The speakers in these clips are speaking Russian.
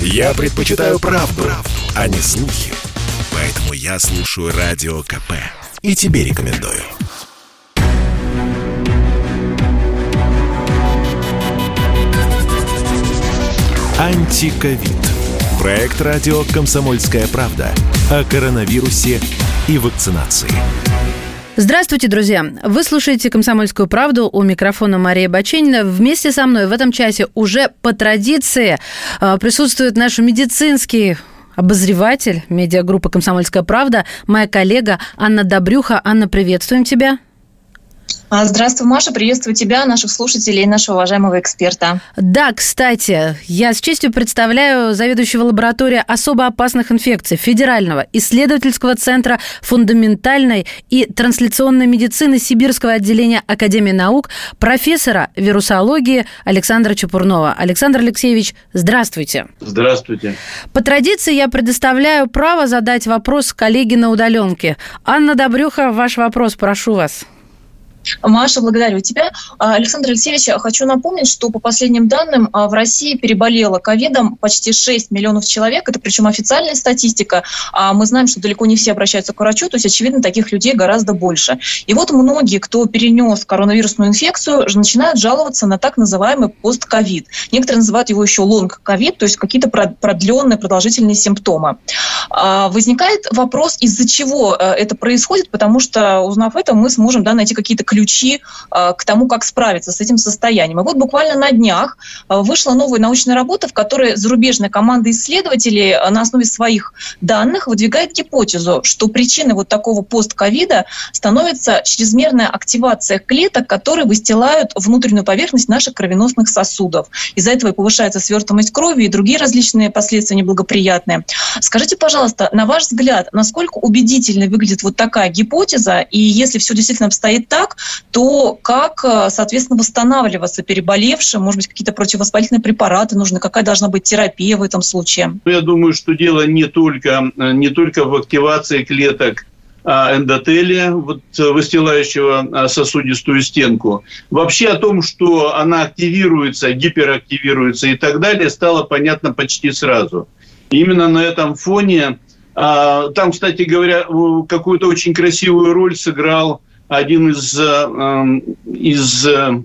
Я предпочитаю правду, правду, а не слухи. Поэтому я слушаю Радио КП. И тебе рекомендую. Антиковид. Проект радио «Комсомольская правда» о коронавирусе и вакцинации. Здравствуйте, друзья! Вы слушаете «Комсомольскую правду» у микрофона Мария Баченина. Вместе со мной в этом часе уже по традиции э, присутствует наш медицинский обозреватель медиагруппы «Комсомольская правда», моя коллега Анна Добрюха. Анна, приветствуем тебя. А, здравствуй, Маша. Приветствую тебя, наших слушателей и нашего уважаемого эксперта. Да, кстати, я с честью представляю заведующего лаборатории особо опасных инфекций Федерального исследовательского центра фундаментальной и трансляционной медицины Сибирского отделения Академии наук профессора вирусологии Александра Чепурнова. Александр Алексеевич, здравствуйте. Здравствуйте. По традиции я предоставляю право задать вопрос коллеге на удаленке. Анна Добрюха, ваш вопрос, прошу вас. Маша, благодарю тебя. А, Александр Алексеевич, хочу напомнить, что по последним данным а, в России переболело ковидом почти 6 миллионов человек. Это причем официальная статистика. А мы знаем, что далеко не все обращаются к врачу, то есть, очевидно, таких людей гораздо больше. И вот многие, кто перенес коронавирусную инфекцию, начинают жаловаться на так называемый постковид. Некоторые называют его еще лонг-ковид, то есть какие-то продленные, продолжительные симптомы. Возникает вопрос, из-за чего э, это происходит, потому что, узнав это, мы сможем да, найти какие-то ключи э, к тому, как справиться с этим состоянием. И вот буквально на днях э, вышла новая научная работа, в которой зарубежная команда исследователей э, на основе своих данных выдвигает гипотезу, что причиной вот такого постковида становится чрезмерная активация клеток, которые выстилают внутреннюю поверхность наших кровеносных сосудов. Из-за этого и повышается свертываемость крови и другие различные последствия неблагоприятные. Скажите, пожалуйста, на ваш взгляд, насколько убедительно выглядит вот такая гипотеза, и если все действительно обстоит так, то как, э, соответственно, восстанавливаться переболевшим? Может быть, какие-то противовоспалительные препараты нужны? Какая должна быть терапия в этом случае? Ну, я думаю, что дело не только, э, не только в активации клеток а, эндотелия, вот, выстилающего а, сосудистую стенку. Вообще о том, что она активируется, гиперактивируется и так далее, стало понятно почти сразу. именно на этом фоне, а, там, кстати говоря, какую-то очень красивую роль сыграл один из, э, эм, из э,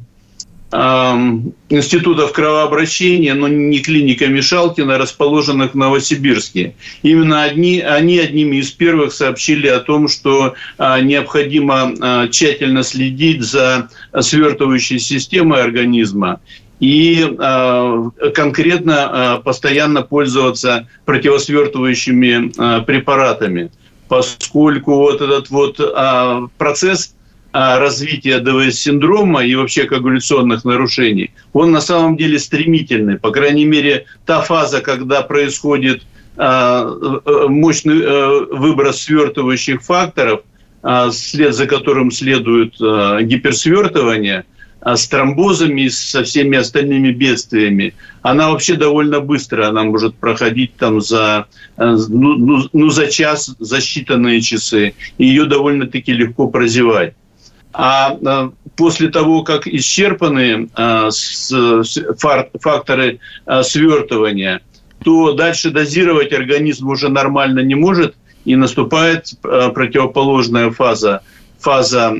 эм, институтов кровообращения, но не клиника Мишалкина, расположенных в Новосибирске. Именно одни, они одними из первых сообщили о том, что а, необходимо тщательно следить за свертывающей системой организма и э, конкретно э, постоянно пользоваться противосвертывающими э, препаратами поскольку вот этот вот а, процесс а, развития ДВС-синдрома и вообще коагуляционных нарушений, он на самом деле стремительный. По крайней мере, та фаза, когда происходит а, э, мощный а, выброс свертывающих факторов, а, след за которым следует а, гиперсвертывание – с тромбозами, со всеми остальными бедствиями, она вообще довольно быстро, она может проходить там за, э, ну, ну, ну, за час, за считанные часы, и ее довольно-таки легко прозевать. А э, после того, как исчерпаны э, факторы свертывания, то дальше дозировать организм уже нормально не может, и наступает противоположная фаза, фаза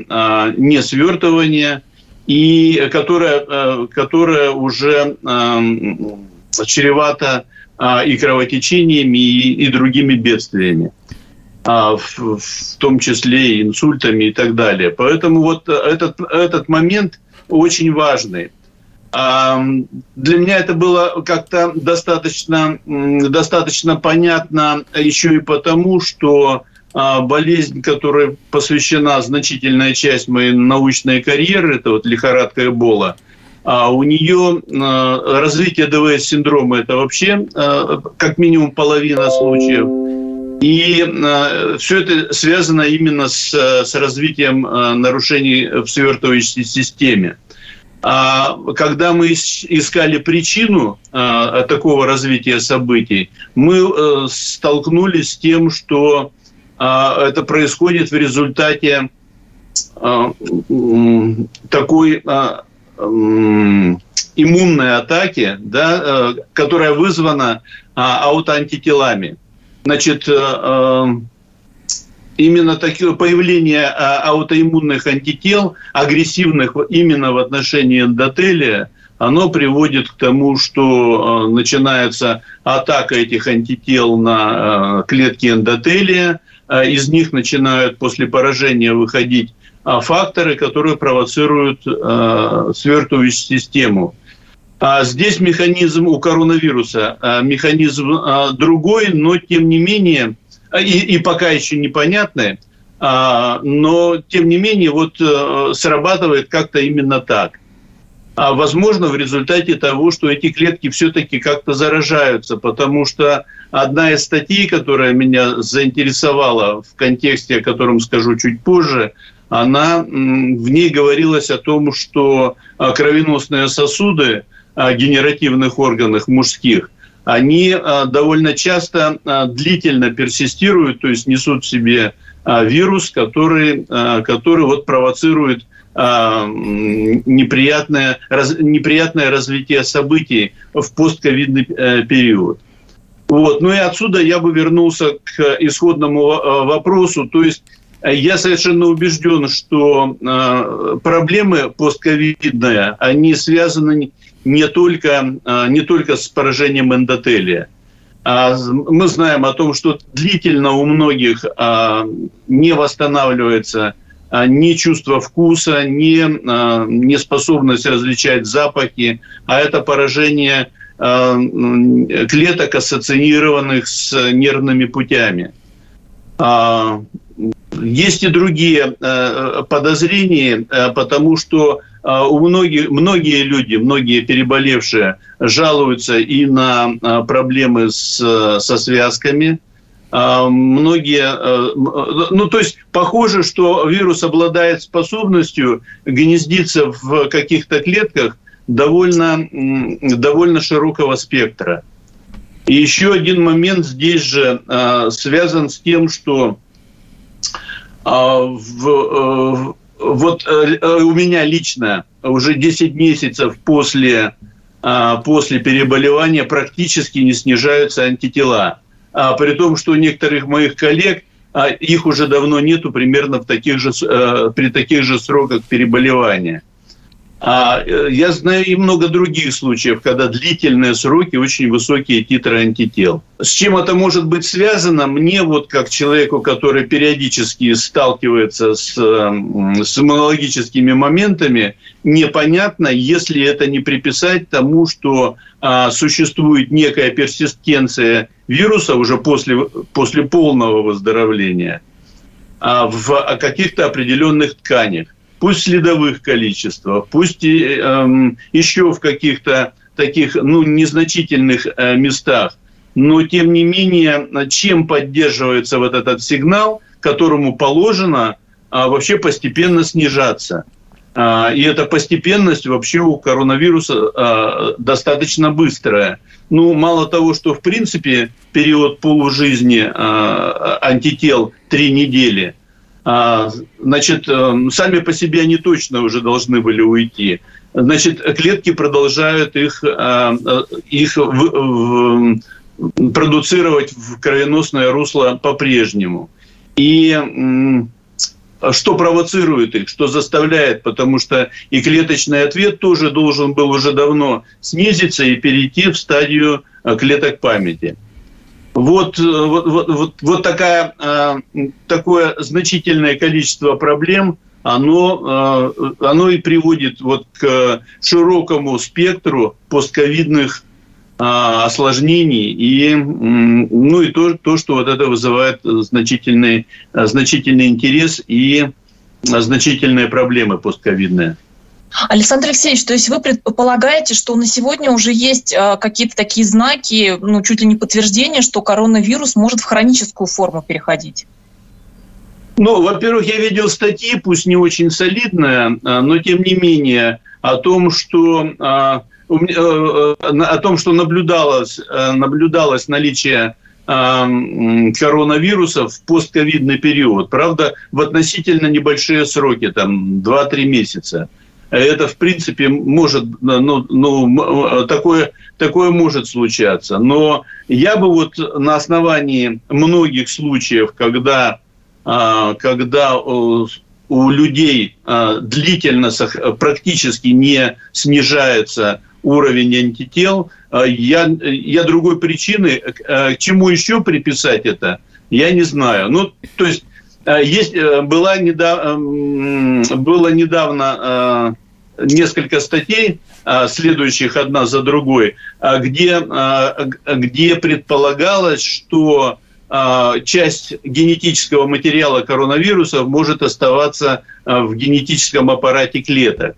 несвертывания – и которая, э, которая уже эм, чревата а, и кровотечениями, и, и другими бедствиями а, в, в том числе и инсультами и так далее. Поэтому вот этот, этот момент очень важный. Для меня это было как-то достаточно, достаточно понятно еще и потому, что болезнь, которой посвящена значительная часть моей научной карьеры, это вот лихорадка Эбола, а у нее а, развитие ДВС-синдрома – это вообще а, как минимум половина случаев. И все это связано именно с, с развитием нарушений в свертывающей системе. А когда мы искали причину такого развития событий, мы э, столкнулись с тем, что а, это происходит в результате а, такой а, иммунной атаки, да, которая вызвана аутоантителами. Значит, именно такое появление аутоиммунных антител, агрессивных именно в отношении эндотелия, оно приводит к тому, что начинается атака этих антител на клетки эндотелия, из них начинают после поражения выходить факторы, которые провоцируют свертывающую систему. А здесь механизм у коронавируса, механизм другой, но тем не менее и, и пока еще непонятное, а, но тем не менее вот э, срабатывает как-то именно так. А возможно, в результате того, что эти клетки все-таки как-то заражаются, потому что одна из статей, которая меня заинтересовала в контексте, о котором скажу чуть позже, она, в ней говорилось о том, что а, кровеносные сосуды генеративных органов мужских – они а, довольно часто а, длительно персистируют, то есть несут в себе а, вирус, который, который вот провоцирует неприятное, неприятное развитие событий в постковидный э, период. Вот. Ну и отсюда я бы вернулся к исходному вопросу. То есть э, я совершенно убежден, что проблемы постковидные, они связаны не только, не только с поражением эндотелия. А мы знаем о том, что длительно у многих не восстанавливается ни чувство вкуса, ни неспособность различать запахи, а это поражение клеток, ассоциированных с нервными путями. Есть и другие подозрения, потому что а, у многих, многие люди, многие переболевшие жалуются и на а, проблемы с, со связками. А, многие, ну то есть похоже, что вирус обладает способностью гнездиться в каких-то клетках довольно, довольно широкого спектра. И еще один момент здесь же связан с тем, что в, вот э, э, у меня лично уже 10 месяцев после, э, после переболевания практически не снижаются антитела. А, при том, что у некоторых моих коллег а, их уже давно нету примерно в таких же, э, при таких же сроках переболевания. А э, я знаю и много других случаев, когда длительные сроки, очень высокие титры антител. С чем это может быть связано, мне вот как человеку, который периодически сталкивается с, с иммунологическими моментами, непонятно, если это не приписать тому, что а, существует некая персистенция вируса уже после, после полного выздоровления а, в каких-то определенных тканях пусть следовых количествах, пусть эм, еще в каких-то таких ну, незначительных э, местах. Но, тем не менее, чем поддерживается вот этот сигнал, которому положено а, вообще постепенно снижаться. А, и эта постепенность вообще у коронавируса а, достаточно быстрая. Ну, мало того, что, в принципе, период полужизни а, антител три недели – значит, эм, сами по себе они точно уже должны были уйти. Значит, клетки продолжают их, э, их в, в, продуцировать в кровеносное русло по-прежнему. И что провоцирует их, что заставляет, потому что и клеточный ответ тоже должен был уже давно снизиться и перейти в стадию э, клеток памяти. Вот, э, вот, вот, вот, вот такая, э, такое значительное количество проблем, оно, э, оно и приводит вот к широкому спектру постковидных осложнений и, ну и то, то, что вот это вызывает значительный, значительный интерес и значительные проблемы постковидные. Александр Алексеевич, то есть вы предполагаете, что на сегодня уже есть а, какие-то такие знаки, ну, чуть ли не подтверждение, что коронавирус может в хроническую форму переходить? Ну, во-первых, я видел статьи, пусть не очень солидные, а, но тем не менее, о том, что, а, э, э, о том, что наблюдалось, э, наблюдалось наличие коронавируса в постковидный период. Правда, в относительно небольшие сроки, там 2-3 месяца. Это, в принципе, может, ну, ну, такое, такое может случаться. Но я бы вот на основании многих случаев, когда, а, когда у людей а, длительно практически не снижается уровень антител, а, я, я другой причины, к чему еще приписать это, я не знаю. Ну, то есть есть, была недавно, было недавно несколько статей, а, следующих одна за другой, а, где, а, где предполагалось, что часть генетического материала коронавируса может оставаться в генетическом аппарате клеток.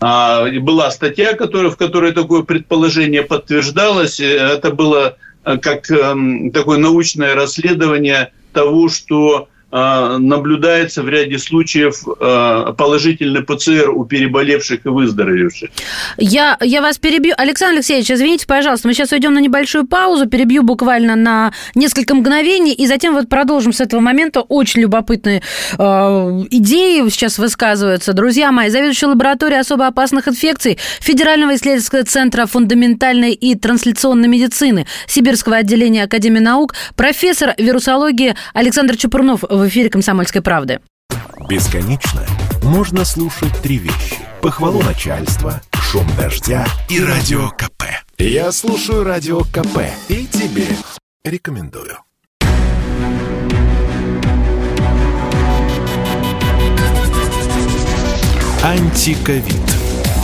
Была статья, которая, в которой такое предположение подтверждалось. Это было как эм, такое научное расследование того, что наблюдается в ряде случаев а, положительный ПЦР у переболевших и выздоровевших. Я, я вас перебью. Александр Алексеевич, извините, пожалуйста, мы сейчас уйдем на небольшую паузу, перебью буквально на несколько мгновений, и затем вот продолжим с этого момента. Очень любопытные э, идеи сейчас высказываются. Друзья мои, заведующий лабораторией особо опасных инфекций Федерального исследовательского центра фундаментальной и трансляционной медицины Сибирского отделения Академии наук, профессор вирусологии Александр Чупурнов в эфире «Комсомольской правды». Бесконечно можно слушать три вещи. Похвалу начальства, шум дождя и радио КП. Я слушаю радио КП и тебе рекомендую. Антиковид.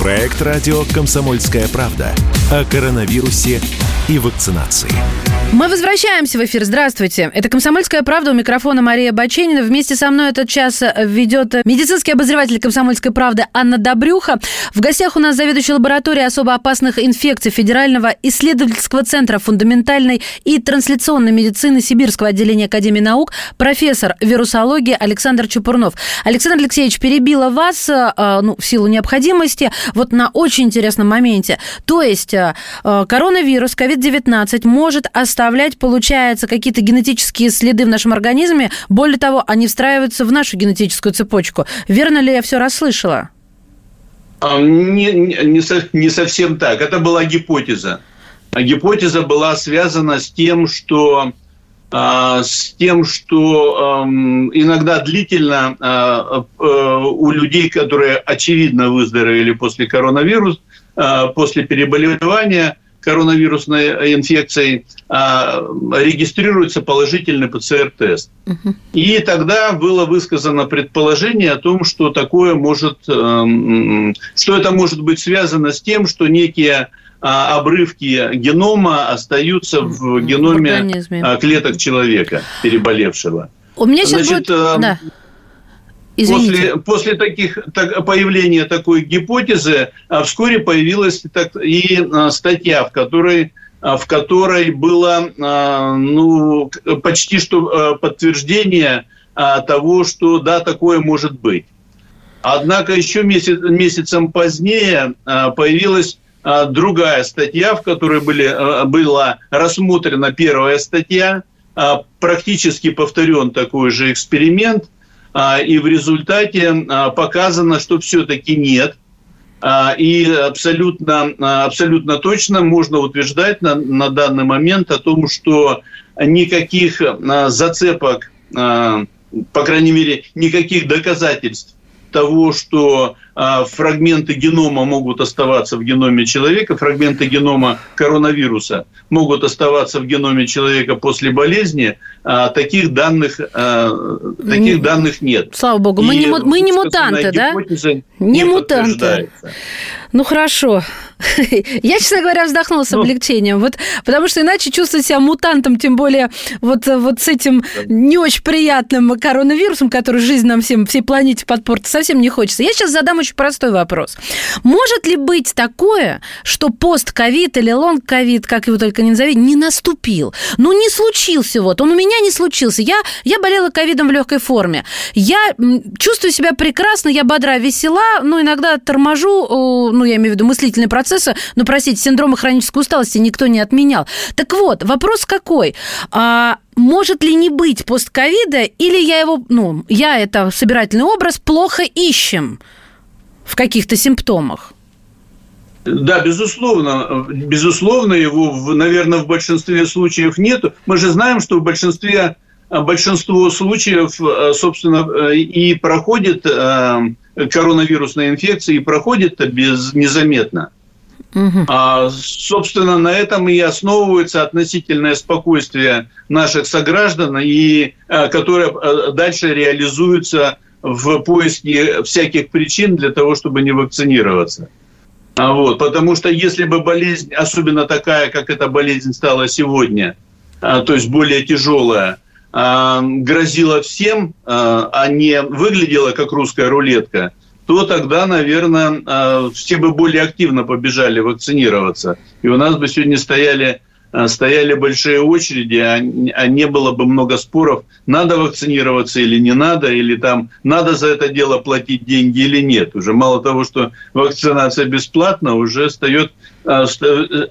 Проект радио «Комсомольская правда» о коронавирусе и вакцинации. Мы возвращаемся в эфир. Здравствуйте. Это «Комсомольская правда». У микрофона Мария Баченина. Вместе со мной этот час ведет медицинский обозреватель «Комсомольской правды» Анна Добрюха. В гостях у нас заведующий лабораторией особо опасных инфекций Федерального исследовательского центра фундаментальной и трансляционной медицины Сибирского отделения Академии наук профессор вирусологии Александр Чупурнов. Александр Алексеевич, перебила вас э, ну, в силу необходимости вот на очень интересном моменте. То есть э, коронавирус, COVID-19 может оставить оставлять, получается, какие-то генетические следы в нашем организме. Более того, они встраиваются в нашу генетическую цепочку. Верно ли я все расслышала? А, не, не, не совсем так. Это была гипотеза. А гипотеза была связана с тем, что а, с тем, что иногда длительно у людей, которые очевидно выздоровели после коронавируса, после переболевания, коронавирусной инфекцией, а, регистрируется положительный ПЦР-тест. Угу. И тогда было высказано предположение о том, что такое может, эм, что это может быть связано с тем, что некие а, обрывки генома остаются в геноме в а, клеток человека, переболевшего. У меня сейчас Значит, будет... Эм, да. После, после таких, так, появления такой гипотезы а вскоре появилась так, и а, статья, в которой, а, в которой было ну, почти что подтверждение того, что да, такое может быть. Однако еще месяц, месяцем позднее появилась другая статья, в которой были, была рассмотрена первая статья, практически повторен такой же эксперимент – и в результате а, показано, что все-таки нет. А, и абсолютно, абсолютно точно можно утверждать на, на данный момент о том, что никаких зацепок, по крайней мере, никаких доказательств того, что а, фрагменты генома могут оставаться в геноме человека, фрагменты генома коронавируса могут оставаться в геноме человека после болезни, а, таких данных, а, таких данных нет. Слава богу, мы не, мы не мутанты, да? Не, не мутанты. Ну хорошо. Я, честно говоря, вздохнула с ну. облегчением. Вот, потому что иначе чувствовать себя мутантом, тем более вот, вот с этим не очень приятным коронавирусом, который жизнь нам всем, всей планете подпортит, совсем не хочется. Я сейчас задам очень простой вопрос. Может ли быть такое, что пост-ковид или лонг-ковид, как его только не назови, не наступил? Ну, не случился вот. Он у меня не случился. Я, я болела ковидом в легкой форме. Я чувствую себя прекрасно, я бодра, весела, но иногда торможу, ну, я имею в виду мыслительный процесс, процесса, ну, простите, синдрома хронической усталости никто не отменял. Так вот, вопрос какой? А, может ли не быть постковида, или я его, ну, я это собирательный образ, плохо ищем? в каких-то симптомах. Да, безусловно, безусловно, его, наверное, в большинстве случаев нет. Мы же знаем, что в большинстве большинство случаев, собственно, и проходит коронавирусная инфекция и проходит без незаметно. Угу. А, собственно, на этом и основывается относительное спокойствие наших сограждан, и, а, которое а, дальше реализуется в поиске всяких причин для того, чтобы не вакцинироваться. А вот, потому что если бы болезнь, особенно такая, как эта болезнь стала сегодня, а, то есть более тяжелая, а, грозила всем, а, а не выглядела как русская рулетка – то тогда, наверное, а, все бы более активно побежали вакцинироваться. И у нас бы сегодня стояли а, стояли большие очереди, а, а не было бы много споров, надо вакцинироваться или не надо, или там надо за это дело платить деньги или нет. Уже мало того, что вакцинация бесплатна, уже встает Э,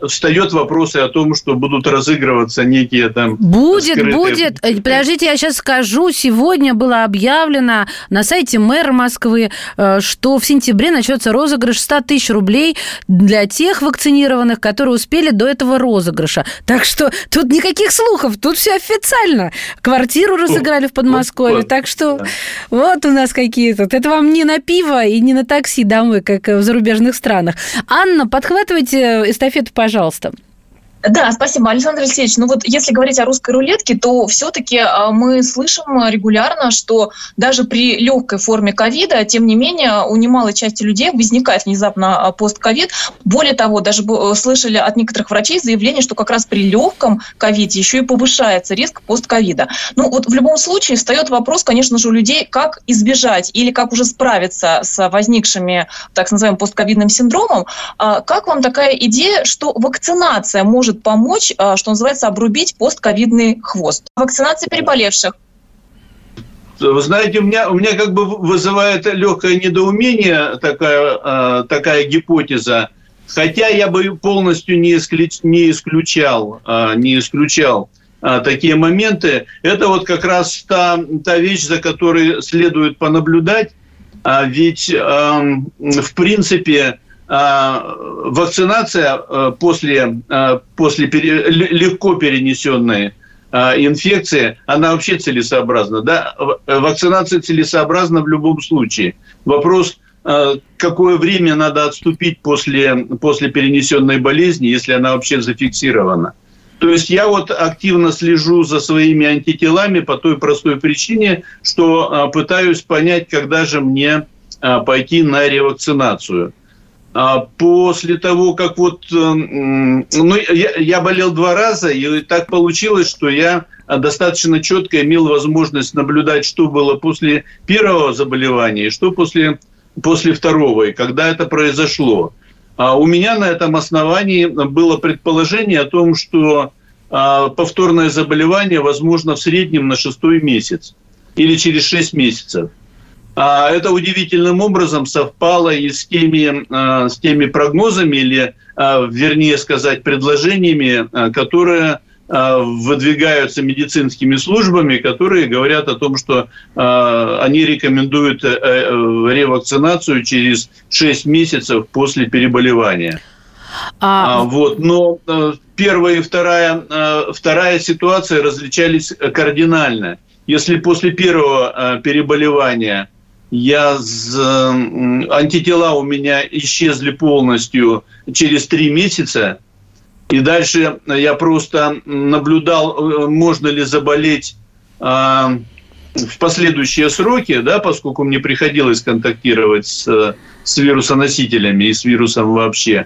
встает вопросы о том, что будут разыгрываться некие там... Будет, скрытые... будет. Э, подождите, я сейчас скажу. Сегодня было объявлено на сайте мэра Москвы, э, что в сентябре начнется розыгрыш 100 тысяч рублей для тех вакцинированных, которые успели до этого розыгрыша. Так что тут никаких слухов, тут все официально. Квартиру разыграли в Подмосковье. Так что вот у нас какие-то. Это вам не на пиво и не на такси домой, как в зарубежных странах. Анна, подхватывайте эстафету, пожалуйста. Да, спасибо, Александр Алексеевич. Ну вот если говорить о русской рулетке, то все-таки а, мы слышим регулярно, что даже при легкой форме ковида, тем не менее, у немалой части людей возникает внезапно а, постковид. Более того, даже слышали от некоторых врачей заявление, что как раз при легком ковиде еще и повышается риск постковида. Ну вот в любом случае встает вопрос, конечно же, у людей, как избежать или как уже справиться с возникшими, так называемым, постковидным синдромом. А как вам такая идея, что вакцинация может может помочь, а, что называется, обрубить постковидный хвост. Вакцинация переболевших. Вы знаете, у меня, у меня как бы вызывает легкое недоумение такая, а, такая гипотеза. Хотя я бы полностью не, исключ, не исключал, а, не исключал такие моменты. Это вот как раз та, та вещь, за которой следует понаблюдать. Ведь, в принципе, вакцинация а, после, а, после легко перенесенной инфекции, она вообще целесообразна. Да? Вакцинация целесообразна в любом случае. Вопрос, какое время надо отступить после, после перенесенной болезни, если она вообще зафиксирована. То есть я вот активно слежу за своими антителами по той простой причине, что пытаюсь понять, когда же мне пойти на ревакцинацию. А после того, как вот... Э, ну, я, я болел два раза, и так получилось, что я достаточно четко имел возможность наблюдать, что было после первого заболевания и что после, после второго, и когда это произошло. А у меня на этом основании было предположение о том, что а, повторное заболевание возможно в среднем на шестой месяц или через шесть месяцев. А это удивительным образом совпало и с теми, а, с теми прогнозами, или, а, вернее сказать, предложениями, которые выдвигаются медицинскими службами, которые говорят о том, что они рекомендуют э, э, ревакцинацию через 6 месяцев после переболевания. А... Вот. Но э, первая и вторая, вторая ситуация различались кардинально. Если после первого переболевания я антитела у меня исчезли полностью через три месяца. И дальше я просто наблюдал, э, можно ли заболеть а, в последующие сроки, да, поскольку мне приходилось контактировать с, с вирусоносителями и с вирусом вообще.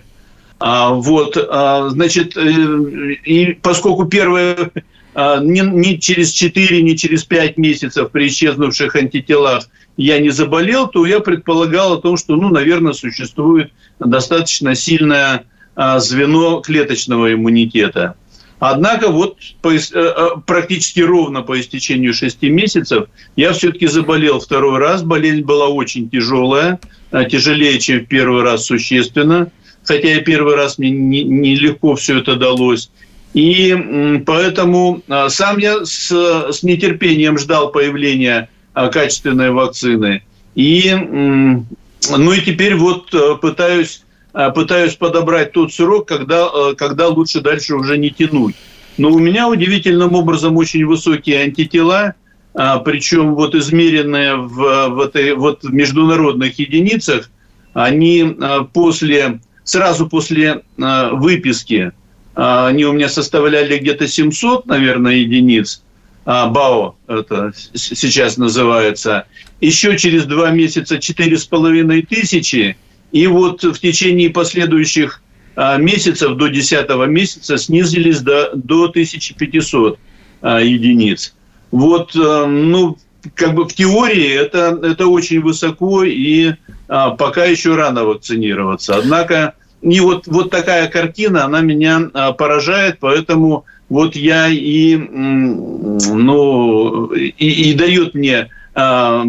А, вот, а, значит, э, и поскольку первое а, не, не через 4, не через 5 месяцев при исчезнувших антителах я не заболел, то я предполагал о том, что, ну, наверное, существует достаточно сильное а, звено клеточного иммунитета. Однако вот э, э, практически ровно по истечению 6 месяцев я все-таки заболел второй раз. Болезнь была очень тяжелая, а, тяжелее, чем в первый раз существенно. Хотя и первый раз мне нелегко не все это далось. И поэтому а, сам я с, с нетерпением ждал появления качественной вакцины. И ну и теперь вот пытаюсь, пытаюсь подобрать тот срок, когда, когда лучше дальше уже не тянуть. Но у меня удивительным образом очень высокие антитела, причем вот измеренные в, в, этой, вот в международных единицах, они после, сразу после выписки а, они у меня составляли где-то 700, наверное, единиц. А, БАО это сейчас называется. Еще через два месяца 4,5 тысячи. И вот в течение последующих а, месяцев, до 10 месяца, снизились до, до 1500 единиц. Вот, ну, как бы в теории это, это очень высоко, и пока еще рано вакцинироваться. Однако и вот, вот такая картина, она меня а, поражает, поэтому вот я и, ну, и, и дает мне а,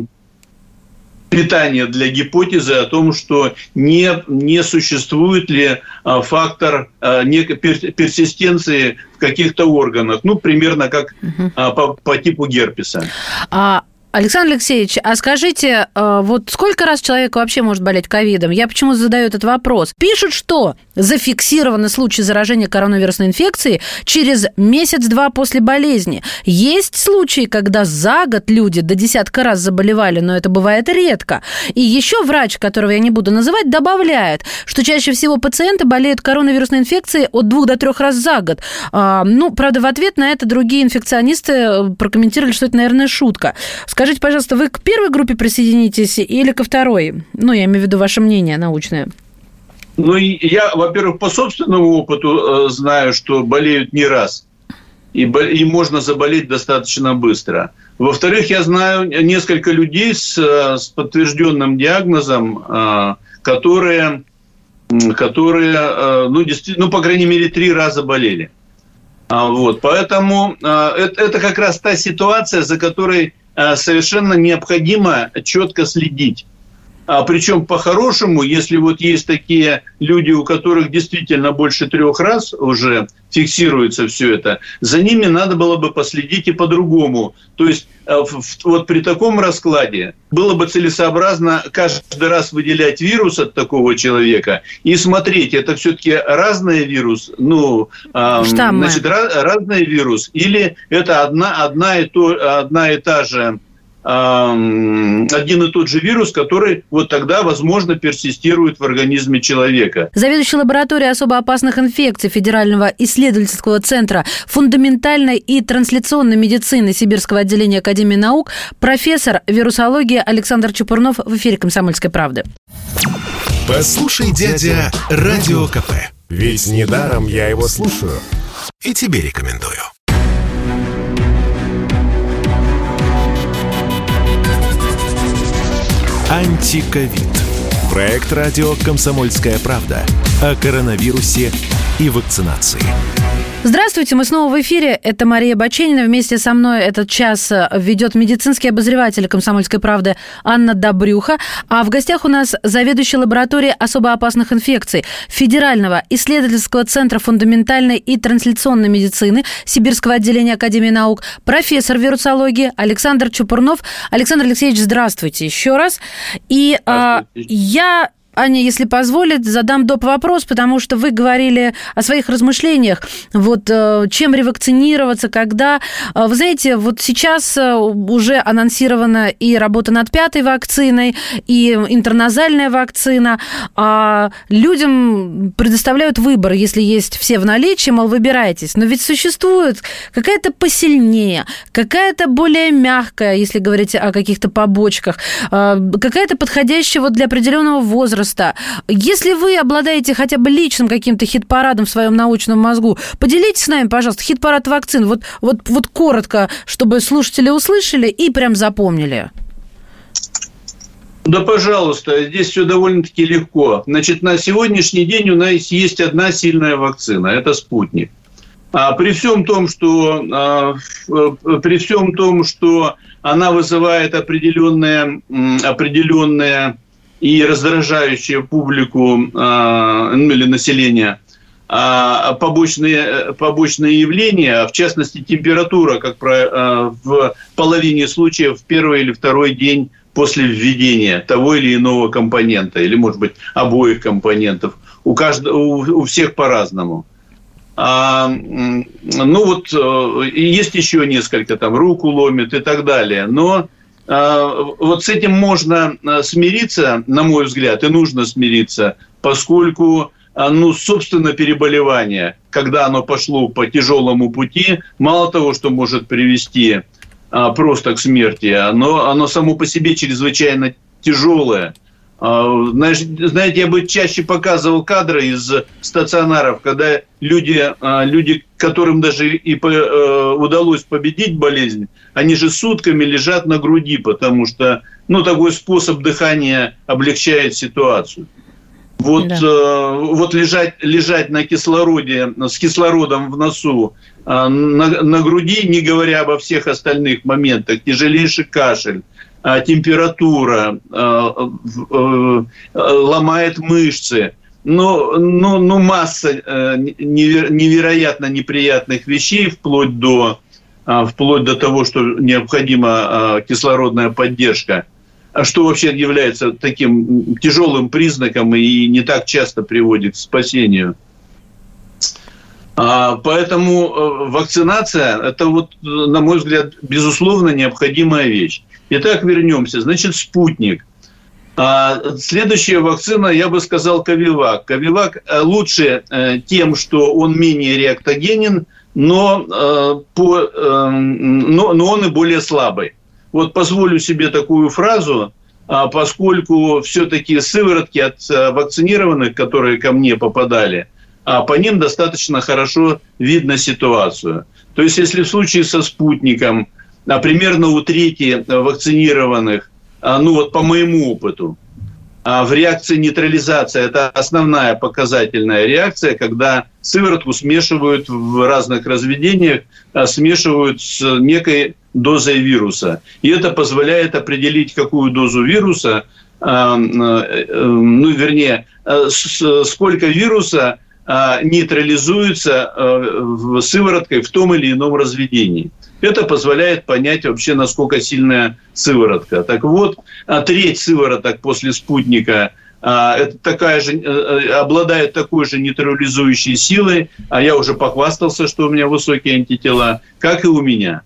питание для гипотезы о том, что не, не существует ли а, фактор некой персистенции в каких-то органах, ну, примерно как угу. по, по типу герпеса. А Александр Алексеевич, а скажите, э, вот сколько раз человек вообще может болеть ковидом? Я почему задаю этот вопрос? Пишут, что зафиксированы случаи заражения коронавирусной инфекцией через месяц-два после болезни. Есть случаи, когда за год люди до десятка раз заболевали, но это бывает редко. И еще врач, которого я не буду называть, добавляет, что чаще всего пациенты болеют коронавирусной инфекцией от двух до трех раз за год. А, ну, правда, в ответ на это другие инфекционисты э, прокомментировали, что это, наверное, шутка. Скажите, пожалуйста, вы к первой группе присоединитесь или ко второй? Ну, я имею в виду ваше мнение научное. Ну, я, во-первых, по собственному опыту э, знаю, что болеют не раз. И, и можно заболеть достаточно быстро. Во-вторых, я знаю несколько людей с, э, с подтвержденным диагнозом, э, которые, которые ну, действительно, ну, по крайней мере, три раза болели. А, вот, поэтому это, это как раз та ситуация, за которой совершенно необходимо четко следить. А причем по-хорошему, если вот есть такие люди, у которых действительно больше трех раз уже фиксируется все это, за ними надо было бы последить и по-другому. То есть э, вот при таком раскладе было бы целесообразно каждый раз выделять вирус от такого человека и смотреть, это все-таки разный вирус, ну, Штаммы. значит, разный вирус, или это одна, одна, и, то, одна и та же один и тот же вирус, который вот тогда, возможно, персистирует в организме человека. Заведующий лабораторией особо опасных инфекций Федерального исследовательского центра фундаментальной и трансляционной медицины Сибирского отделения Академии наук, профессор вирусологии Александр Чепурнов в эфире «Комсомольской правды». Послушай, дядя, Радио КП. Ведь недаром я его слушаю. И тебе рекомендую. Антиковид. Проект радио «Комсомольская правда» о коронавирусе и вакцинации. Здравствуйте, мы снова в эфире. Это Мария Баченина. Вместе со мной этот час э, ведет медицинский обозреватель «Комсомольской правды» Анна Добрюха. А в гостях у нас заведующий лабораторией особо опасных инфекций Федерального исследовательского центра фундаментальной и трансляционной медицины Сибирского отделения Академии наук, профессор вирусологии Александр Чупурнов. Александр Алексеевич, здравствуйте еще раз. И а, я Аня, если позволит, задам доп. вопрос, потому что вы говорили о своих размышлениях. Вот э, чем ревакцинироваться, когда. Э, вы знаете, вот сейчас э, уже анонсирована и работа над пятой вакциной, и интерназальная вакцина. А людям предоставляют выбор, если есть все в наличии, мол, выбирайтесь. Но ведь существует какая-то посильнее, какая-то более мягкая, если говорить о каких-то побочках, какая-то подходящая вот для определенного возраста возраста. Если вы обладаете хотя бы личным каким-то хит-парадом в своем научном мозгу, поделитесь с нами, пожалуйста, хит-парад вакцин. Вот, вот, вот коротко, чтобы слушатели услышали и прям запомнили. Да, пожалуйста, здесь все довольно-таки легко. Значит, на сегодняшний день у нас есть одна сильная вакцина, это спутник. А при всем том, что а, при всем том, что она вызывает определенные, определенные и раздражающие публику э, или население а, побочные, побочные явления, в частности температура, как про, э, в половине случаев в первый или второй день после введения того или иного компонента, или, может быть, обоих компонентов. У, каждого, у, у всех по-разному. А, ну вот, э, есть еще несколько, там, руку ломит и так далее. Но а, вот с этим можно э, смириться, на мой взгляд, и нужно смириться, поскольку а, ну, собственно, переболевание, когда оно пошло по тяжелому пути, мало того, что может привести а, просто к смерти, оно, оно само по себе чрезвычайно тяжелое. А, знаете, я бы чаще показывал кадры из стационаров, когда люди, а, люди которым даже и э, удалось победить болезнь, они же сутками лежат на груди, потому что ну, такой способ дыхания облегчает ситуацию. Вот, да. э, вот лежать, лежать на кислороде, с кислородом в носу, э, на, на груди, не говоря обо всех остальных моментах, тяжелейший кашель, температура, э, э, ломает мышцы, ну, ну, ну масса э, невероятно неприятных вещей, вплоть до, э, вплоть до того, что необходима кислородная поддержка – а что вообще является таким тяжелым признаком и не так часто приводит к спасению. А, поэтому э, вакцинация – это, вот, на мой взгляд, безусловно необходимая вещь. Итак, вернемся. Значит, спутник. А, следующая вакцина, я бы сказал, Ковивак. Ковивак э, лучше э, тем, что он менее реактогенен, но, по, но, но он и более слабый. Вот позволю себе такую фразу, а, поскольку все-таки сыворотки от э, вакцинированных, которые ко мне попадали, а, по ним достаточно хорошо видно ситуацию. То есть, если в случае со спутником, примерно у трети вакцинированных, ну вот по моему опыту, а в реакции нейтрализация – это основная показательная реакция, когда сыворотку смешивают в разных разведениях, а смешивают с некой дозой вируса. И это позволяет определить, какую дозу вируса, а, э, ну, вернее, э, сколько вируса нейтрализуется э, сывороткой в том или ином разведении. Это позволяет понять вообще, насколько сильная сыворотка. Так вот, а треть сывороток после спутника а, это такая же, э, э, обладает такой же нейтрализующей силой, а я уже похвастался, что у меня высокие антитела, как и у меня.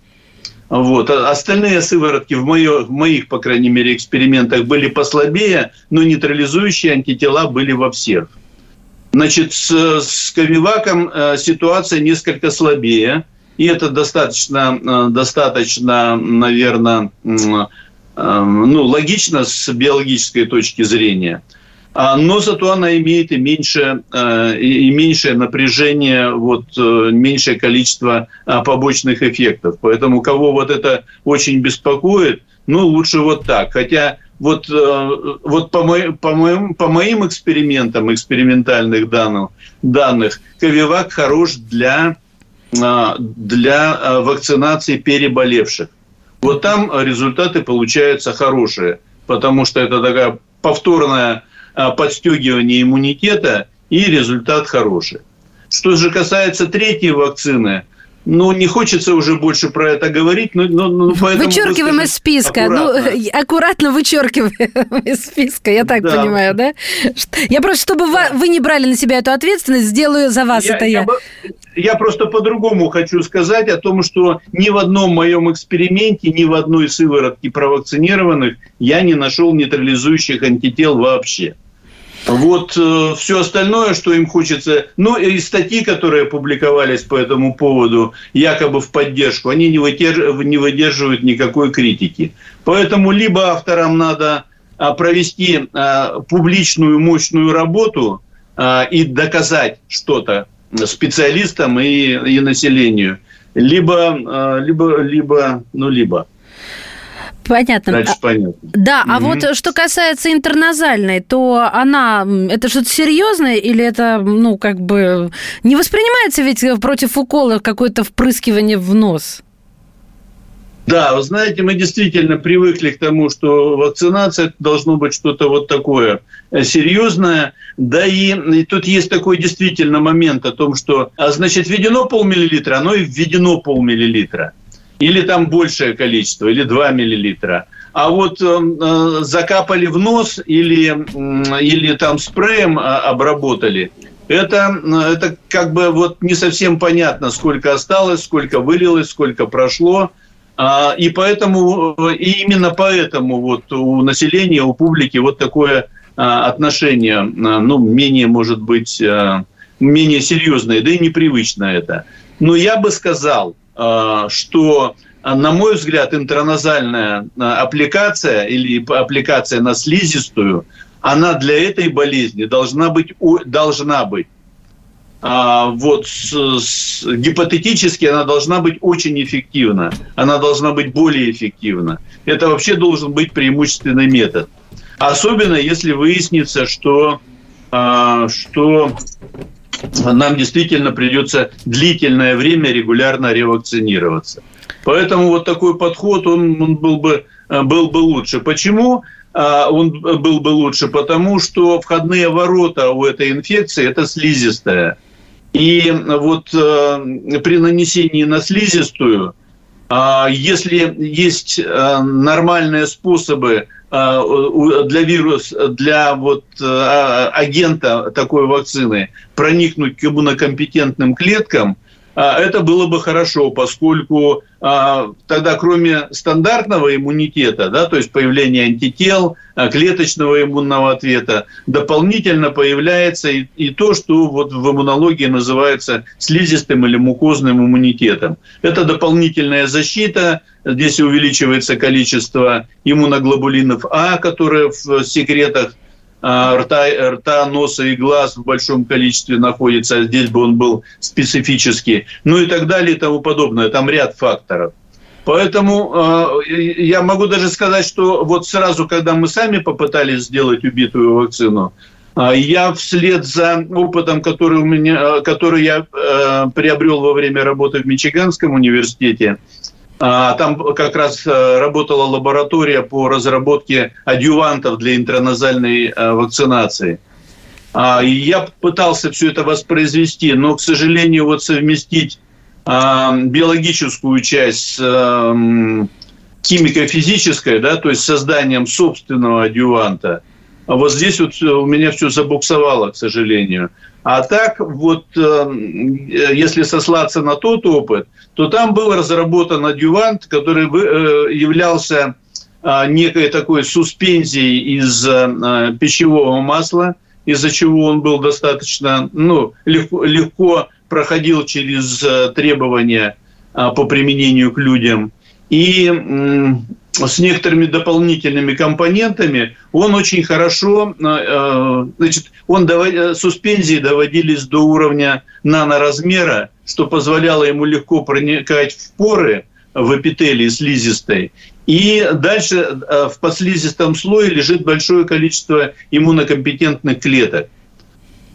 Вот. А остальные сыворотки в, моё, в моих, по крайней мере, экспериментах были послабее, но нейтрализующие антитела были во всех. Значит, с, с Ковиваком э, ситуация несколько слабее. И это достаточно, э, достаточно наверное, э, ну, логично с биологической точки зрения. А, но зато она имеет и меньшее, э, и меньшее напряжение, вот, меньшее количество а, побочных эффектов. Поэтому кого вот это очень беспокоит, ну, лучше вот так. Хотя вот, вот по, моим, по, моим, по моим экспериментам, экспериментальных данных, данных, Ковивак хорош для для а, вакцинации переболевших. Вот там результаты получаются хорошие, потому что это такая повторное а, подстегивание иммунитета и результат хороший. Что же касается третьей вакцины, ну, не хочется уже больше про это говорить, но, но, но поэтому... Вычеркиваем из списка, ну, аккуратно. ну, аккуратно вычеркиваем из списка, я так да. понимаю, да? Я просто, чтобы да. вы не брали на себя эту ответственность, сделаю за вас я, это я. Я, я просто по-другому хочу сказать о том, что ни в одном моем эксперименте, ни в одной сыворотке провакцинированных я не нашел нейтрализующих антител вообще. Вот э, все остальное, что им хочется, ну и статьи, которые публиковались по этому поводу, якобы в поддержку, они не, выдерж, не выдерживают никакой критики. Поэтому либо авторам надо а, провести а, публичную мощную работу а, и доказать что-то специалистам и, и населению, либо, а, либо, либо, ну либо. Понятно. Дальше а, понятно. Да, mm-hmm. а вот что касается интерназальной, то она, это что-то серьезное или это, ну, как бы, не воспринимается ведь против укола какое-то впрыскивание в нос? Да, вы знаете, мы действительно привыкли к тому, что вакцинация должно быть что-то вот такое э, серьезное. Да и, и тут есть такой действительно момент о том, что, а значит, введено полмиллилитра, оно и введено полмиллилитра или там большее количество, или 2 миллилитра. а вот э, закапали в нос или, или там спреем а, обработали, это, это как бы вот не совсем понятно, сколько осталось, сколько вылилось, сколько прошло. А, и поэтому, и именно поэтому вот у населения, у публики вот такое а, отношение, ну, менее, может быть, менее серьезное, да и непривычно это. Но я бы сказал, что на мой взгляд, интраназальная аппликация или аппликация на слизистую, она для этой болезни должна быть, должна быть а, вот с, с, гипотетически она должна быть очень эффективна, она должна быть более эффективна. Это вообще должен быть преимущественный метод. Особенно если выяснится, что, а, что нам действительно придется длительное время регулярно ревакцинироваться. Поэтому вот такой подход, он, он был, бы, э, был бы лучше. Почему а, он был бы лучше? Потому что входные ворота у этой инфекции – это слизистая. И вот э, при нанесении на слизистую, если есть э, нормальные способы э, для вируса, для вот э, агента такой вакцины проникнуть к иммунокомпетентным клеткам, а, это было бы хорошо, поскольку а, тогда кроме стандартного иммунитета, да, то есть появления антител, а, клеточного иммунного ответа, дополнительно появляется и, и то, что вот в иммунологии называется слизистым или мукозным иммунитетом. Это дополнительная защита, здесь увеличивается количество иммуноглобулинов А, которые в секретах а, рта, рта, носа и глаз в большом количестве находится, а здесь бы он был специфический, ну и так далее и тому подобное. Там ряд факторов. Поэтому э, я могу даже сказать, что вот сразу, когда мы сами попытались сделать убитую вакцину, э, я вслед за опытом, который, у меня, который я э, приобрел во время работы в Мичиганском университете, а, там как раз э, работала лаборатория по разработке адювантов для интраназальной э, вакцинации. А, я пытался все это воспроизвести, но, к сожалению, вот совместить а, биологическую часть с эм, химико-физической, да, то есть созданием собственного адюванта, вот здесь вот у меня все забуксовало, к сожалению. А так вот, эм, если сослаться на тот опыт, то там был разработан адювант, который э, являлся а, некой такой суспензией из э, пищевого масла, из-за чего он был достаточно, ну, легко, легко проходил через э, требования а, по применению к людям. И с некоторыми дополнительными компонентами, он очень хорошо, э, э, значит, он довод, суспензии доводились до уровня наноразмера, что позволяло ему легко проникать в поры в эпителии слизистой. И дальше э, в подслизистом слое лежит большое количество иммунокомпетентных клеток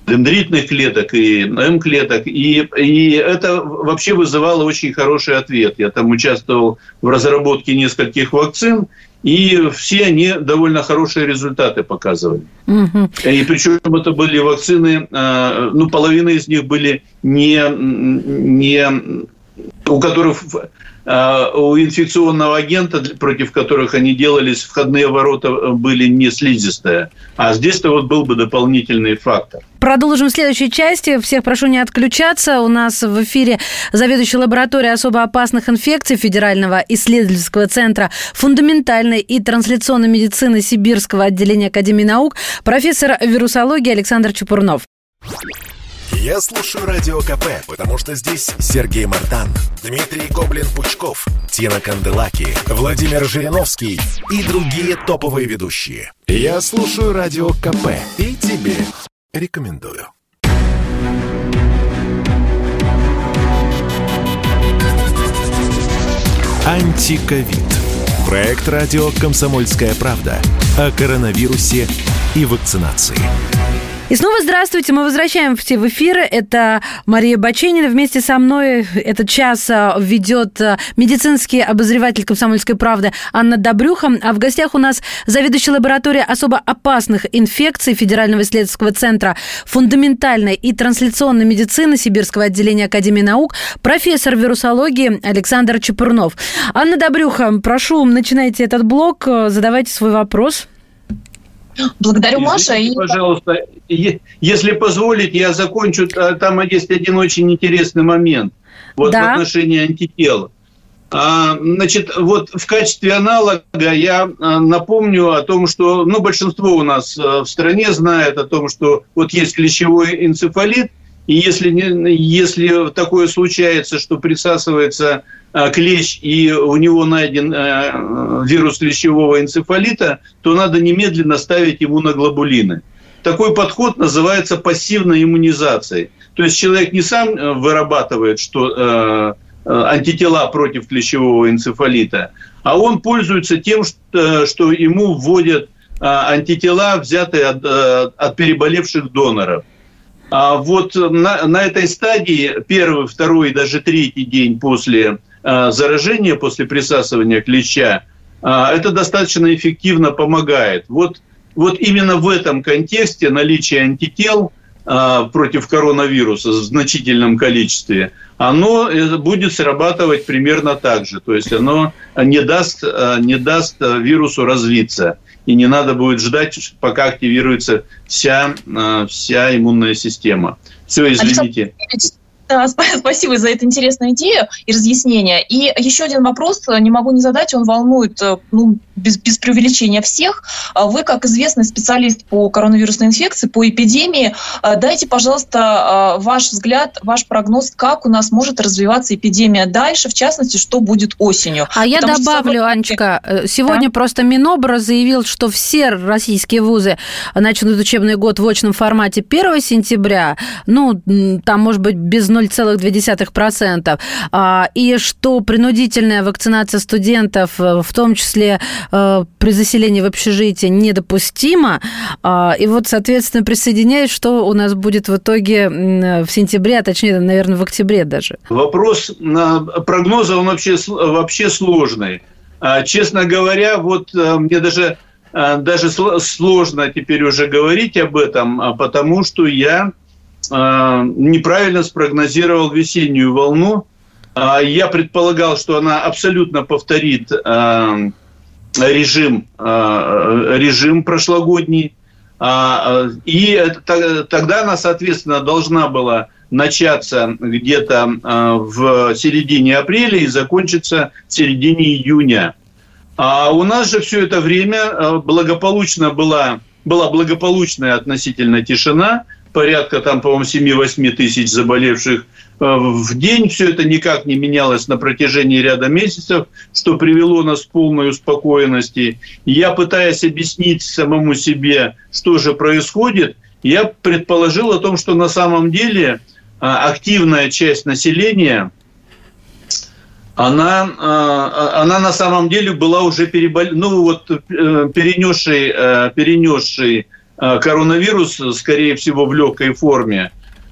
дендритных клеток и М-клеток. И, и это вообще вызывало очень хороший ответ. Я там участвовал в разработке нескольких вакцин, и все они довольно хорошие результаты показывали. Угу. И причем это были вакцины, а, ну, половина из них были не, не у которых у инфекционного агента, против которых они делались, входные ворота были не слизистые. А здесь-то вот был бы дополнительный фактор. Продолжим в следующей части. Всех прошу не отключаться. У нас в эфире заведующий лабораторией особо опасных инфекций Федерального исследовательского центра фундаментальной и трансляционной медицины Сибирского отделения Академии наук профессор вирусологии Александр Чепурнов. Я слушаю Радио КП, потому что здесь Сергей Мартан, Дмитрий Гоблин-Пучков, Тина Канделаки, Владимир Жириновский и другие топовые ведущие. Я слушаю Радио КП и тебе рекомендую. Антиковид. Проект радио «Комсомольская правда» о коронавирусе и вакцинации. И снова здравствуйте. Мы возвращаемся в эфир. Это Мария Баченина. Вместе со мной этот час а, ведет а, медицинский обозреватель «Комсомольской правды» Анна Добрюха. А в гостях у нас заведующая лаборатория особо опасных инфекций Федерального исследовательского центра фундаментальной и трансляционной медицины Сибирского отделения Академии наук, профессор вирусологии Александр Чепурнов. Анна Добрюха, прошу, начинайте этот блок, задавайте свой вопрос. Благодарю, Маша. И... Пожалуйста, если позволить, я закончу. Там есть один очень интересный момент вот да. в отношении антител. А, значит, вот в качестве аналога я а, напомню о том, что ну, большинство у нас а, в стране знает о том, что вот есть клещевой энцефалит, и если, если такое случается, что присасывается Э, клещ и у него найден э, вирус клещевого энцефалита, то надо немедленно ставить иммуноглобулины. Такой подход называется пассивной иммунизацией. То есть человек не сам э, вырабатывает что, антитела против клещевого энцефалита, а он пользуется тем, что, что ему вводят антитела, взятые от, от переболевших доноров. А вот на, на этой стадии первый, второй и даже третий день после Э, заражение после присасывания клеща, э, это достаточно эффективно помогает. Вот, вот именно в этом контексте наличие антител э, против коронавируса в значительном количестве, оно будет срабатывать примерно так же. То есть оно не даст, не даст вирусу развиться. И не надо будет ждать, пока активируется вся, вся иммунная система. Все, извините. Александр спасибо за эту интересную идею и разъяснение. И еще один вопрос, э, не могу не задать, он волнует, э, ну, без, без преувеличения всех. А вы, как известный специалист по коронавирусной инфекции, по эпидемии, э, дайте, пожалуйста, ваш взгляд, ваш прогноз, как у нас может развиваться эпидемия дальше, в частности, что будет осенью. А я добавлю, собой... Анечка, сегодня да? просто Минобра заявил, что все российские вузы начнут учебный год в очном формате 1 сентября. Ну, там, может быть, без 0,2%. А, и что принудительная вакцинация студентов, э, в том числе э, при заселении в общежитие, недопустима. А, и вот, соответственно, присоединяюсь, что у нас будет в итоге в сентябре, а точнее, наверное, в октябре даже. Вопрос прогноза, он вообще, вообще сложный. А, честно говоря, вот э, мне даже даже сложно теперь уже говорить об этом, потому что я Э, неправильно спрогнозировал весеннюю волну. А, я предполагал, что она абсолютно повторит э, режим, режим прошлогодний. А, и тогда она, соответственно, должна была начаться где-то в середине апреля и закончиться в середине июня. А у нас же все это время благополучно была, была благополучная относительно тишина – порядка там, по-моему, 7-8 тысяч заболевших э, в день. Все это никак не менялось на протяжении ряда месяцев, что привело нас к полной успокоенности. Я, пытаясь объяснить самому себе, что же происходит, я предположил о том, что на самом деле а, активная часть населения, она, а, она на самом деле была уже перебол... ну, вот, э, перенесшей, э, перенесшей Э, коронавирус, скорее всего, в легкой форме.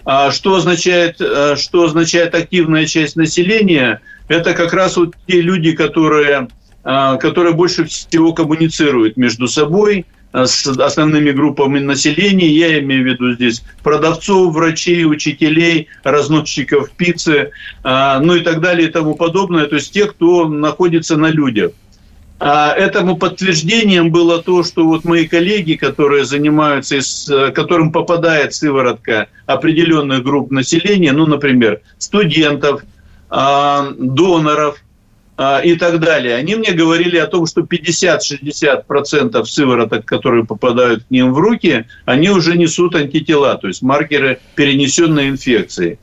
А что означает, э, что означает активная часть населения? Это как раз вот те люди, которые, э, которые больше всего коммуницируют между собой, с основными группами населения. Я имею в виду здесь продавцов, врачей, учителей, разносчиков пиццы, ну и так далее и тому подобное. То есть те, кто находится на людях. А этому подтверждением было то, что вот мои коллеги, которые занимаются, которым попадает сыворотка определенных групп населения, ну, например, студентов, а, доноров а, и так далее, они мне говорили о том, что 50-60% сывороток, которые попадают к ним в руки, они уже несут антитела, то есть маркеры перенесенной инфекции.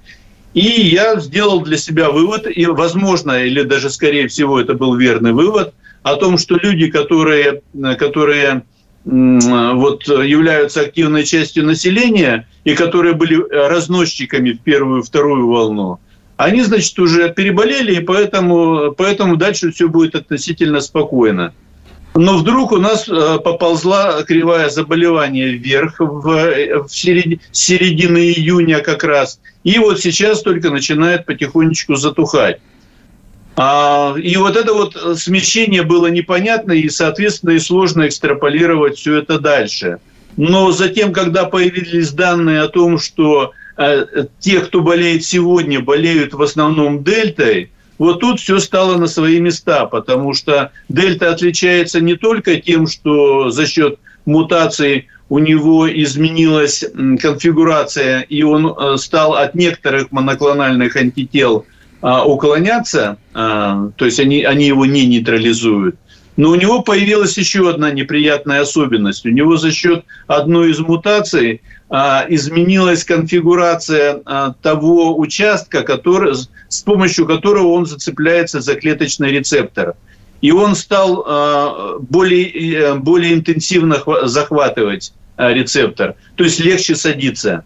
И я сделал для себя вывод, и, возможно, или даже скорее всего это был верный вывод – о том, что люди, которые, которые вот, являются активной частью населения и которые были разносчиками в первую и вторую волну, они, значит, уже переболели, и поэтому, поэтому дальше все будет относительно спокойно. Но вдруг у нас э, поползла кривая заболевания вверх в, в середине, июня как раз. И вот сейчас только начинает потихонечку затухать. А, и вот это вот смещение было непонятно, и, соответственно, и сложно экстраполировать все это дальше. Но затем, когда появились данные о том, что э, те, кто болеет сегодня, болеют в основном дельтой, вот тут все стало на свои места, потому что дельта отличается не только тем, что за счет мутаций у него изменилась конфигурация, и он э, стал от некоторых моноклональных антител уклоняться, а, то есть они, они его не нейтрализуют. Но у него появилась еще одна неприятная особенность. У него за счет одной из мутаций а, изменилась конфигурация а, того участка, который, с помощью которого он зацепляется за клеточный рецептор. И он стал а, более, э, более интенсивно захватывать рецептор, то есть легче садиться.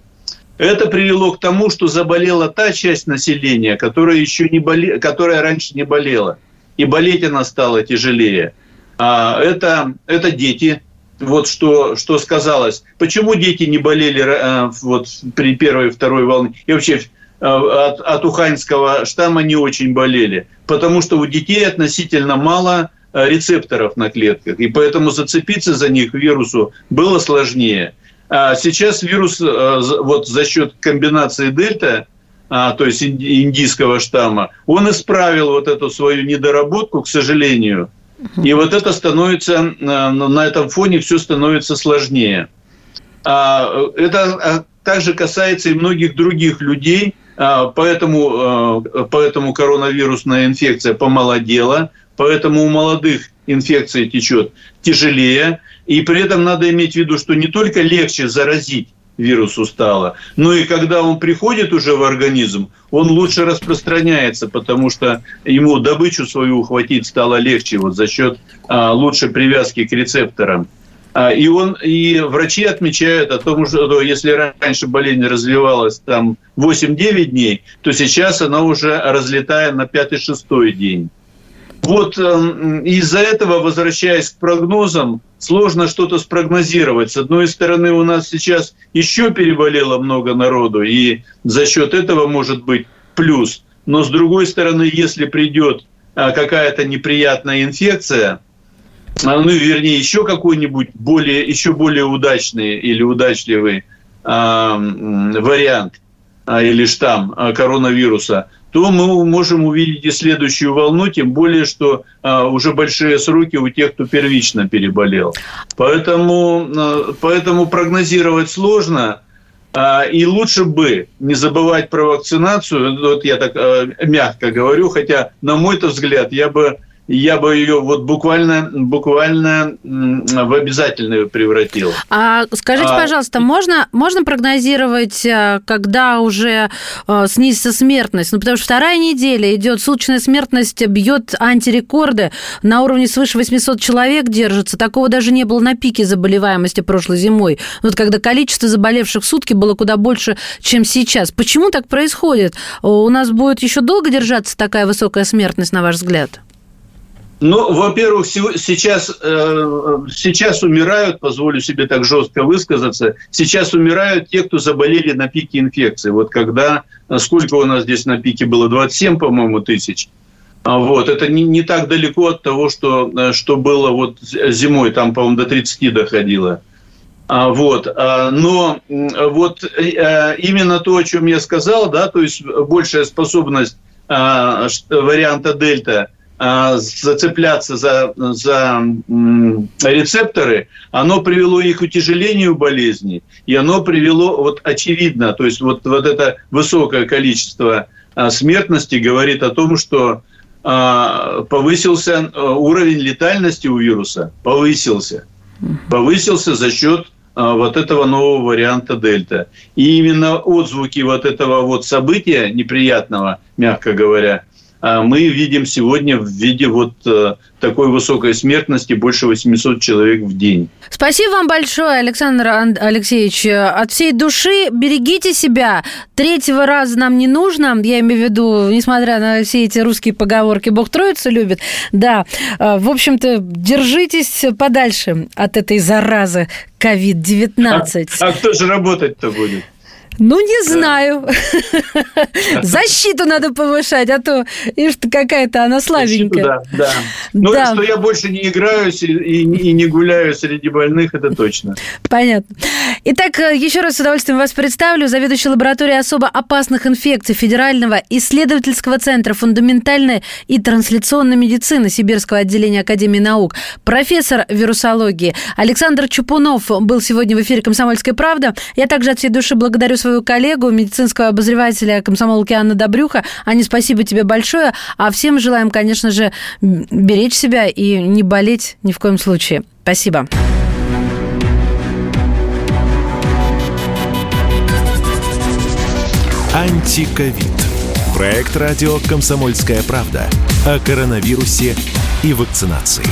Это привело к тому, что заболела та часть населения, которая, еще не боле... которая раньше не болела. И болеть она стала тяжелее. Это, это дети, вот что, что сказалось. Почему дети не болели э, вот, при первой и второй волне? И вообще э, от, от уханьского штамма не очень болели. Потому что у детей относительно мало э, рецепторов на клетках. И поэтому зацепиться за них вирусу было сложнее. А сейчас вирус вот за счет комбинации дельта, а, то есть индийского штамма, он исправил вот эту свою недоработку, к сожалению – и вот это становится, э, на этом фоне все становится сложнее. А, это а, также касается и многих других людей, поэтому, поэтому коронавирусная инфекция помолодела, поэтому у молодых инфекция течет тяжелее. И при этом надо иметь в виду, что не только легче заразить вирусу стало. Но и когда он приходит уже в организм, он лучше распространяется, потому что ему добычу свою ухватить стало легче вот за счет а, лучшей привязки к рецепторам. А, и, он, и врачи отмечают о том, что если раньше болезнь развивалась там 8-9 дней, то сейчас она уже разлетая на 5-6 день. Вот эм, из-за этого, возвращаясь к прогнозам, сложно что-то спрогнозировать. С одной стороны, у нас сейчас еще переболело много народу, и за счет этого может быть плюс. Но с другой стороны, если придет а, какая-то неприятная инфекция, а, ну, вернее, еще какой-нибудь более, еще более удачный или удачливый э, вариант э, или штамм э, коронавируса, то мы можем увидеть и следующую волну, тем более, что а, уже большие сроки у тех, кто первично переболел. Поэтому, а, поэтому прогнозировать сложно. А, и лучше бы не забывать про вакцинацию, вот я так а, мягко говорю, хотя, на мой взгляд, я бы я бы ее вот буквально, буквально в обязательную превратил. А скажите, а, пожалуйста, можно, можно прогнозировать, э, когда уже э, снизится смертность? Ну, потому что вторая неделя идет, суточная смертность бьет антирекорды, на уровне свыше 800 человек держится. Такого даже не было на пике заболеваемости прошлой зимой. Вот когда количество заболевших в сутки было куда больше, чем сейчас. Почему так происходит? У нас будет еще долго держаться такая высокая смертность, на ваш взгляд? Ну, во-первых, сейчас, э, сейчас умирают, позволю себе так жестко высказаться, сейчас умирают те, кто заболели на пике инфекции. Вот когда, сколько у нас здесь на пике было, 27, по-моему, тысяч. А вот, это не, не так далеко от того, что, э, что было вот зимой, там, по-моему, до 30 доходило. А, вот, но вот э, именно то, о чем я сказал, да, то есть большая способность варианта дельта – зацепляться за, за рецепторы, оно привело их к утяжелению болезни, и оно привело, вот очевидно, то есть вот, вот это высокое количество а, смертности говорит о том, что а, повысился уровень летальности у вируса, повысился. Повысился за счет вот этого нового варианта дельта. И именно отзвуки вот этого вот события неприятного, мягко говоря, а мы видим сегодня в виде вот э, такой высокой смертности больше 800 человек в день. Спасибо вам большое, Александр Алексеевич. От всей души берегите себя. Третьего раза нам не нужно. Я имею в виду, несмотря на все эти русские поговорки, Бог Троицу любит. Да, э, в общем-то, держитесь подальше от этой заразы COVID-19. А, а кто же работать-то будет? Ну, не знаю. Защиту надо повышать, а то, ишь какая-то она слабенькая. Да, да. Ну, что я больше не играюсь и, не гуляю среди больных, это точно. Понятно. Итак, э, еще раз с удовольствием вас представлю. Заведующий лабораторией особо опасных инфекций Федерального исследовательского центра фундаментальной и трансляционной медицины Сибирского отделения Академии наук, профессор вирусологии Александр Чупунов был сегодня в эфире «Комсомольская правда». Я также от всей души благодарю свою свою коллегу, медицинского обозревателя комсомолки Анны Добрюха. Аня, спасибо тебе большое. А всем желаем, конечно же, беречь себя и не болеть ни в коем случае. Спасибо. Антиковид. Проект радио «Комсомольская правда» о коронавирусе и вакцинации.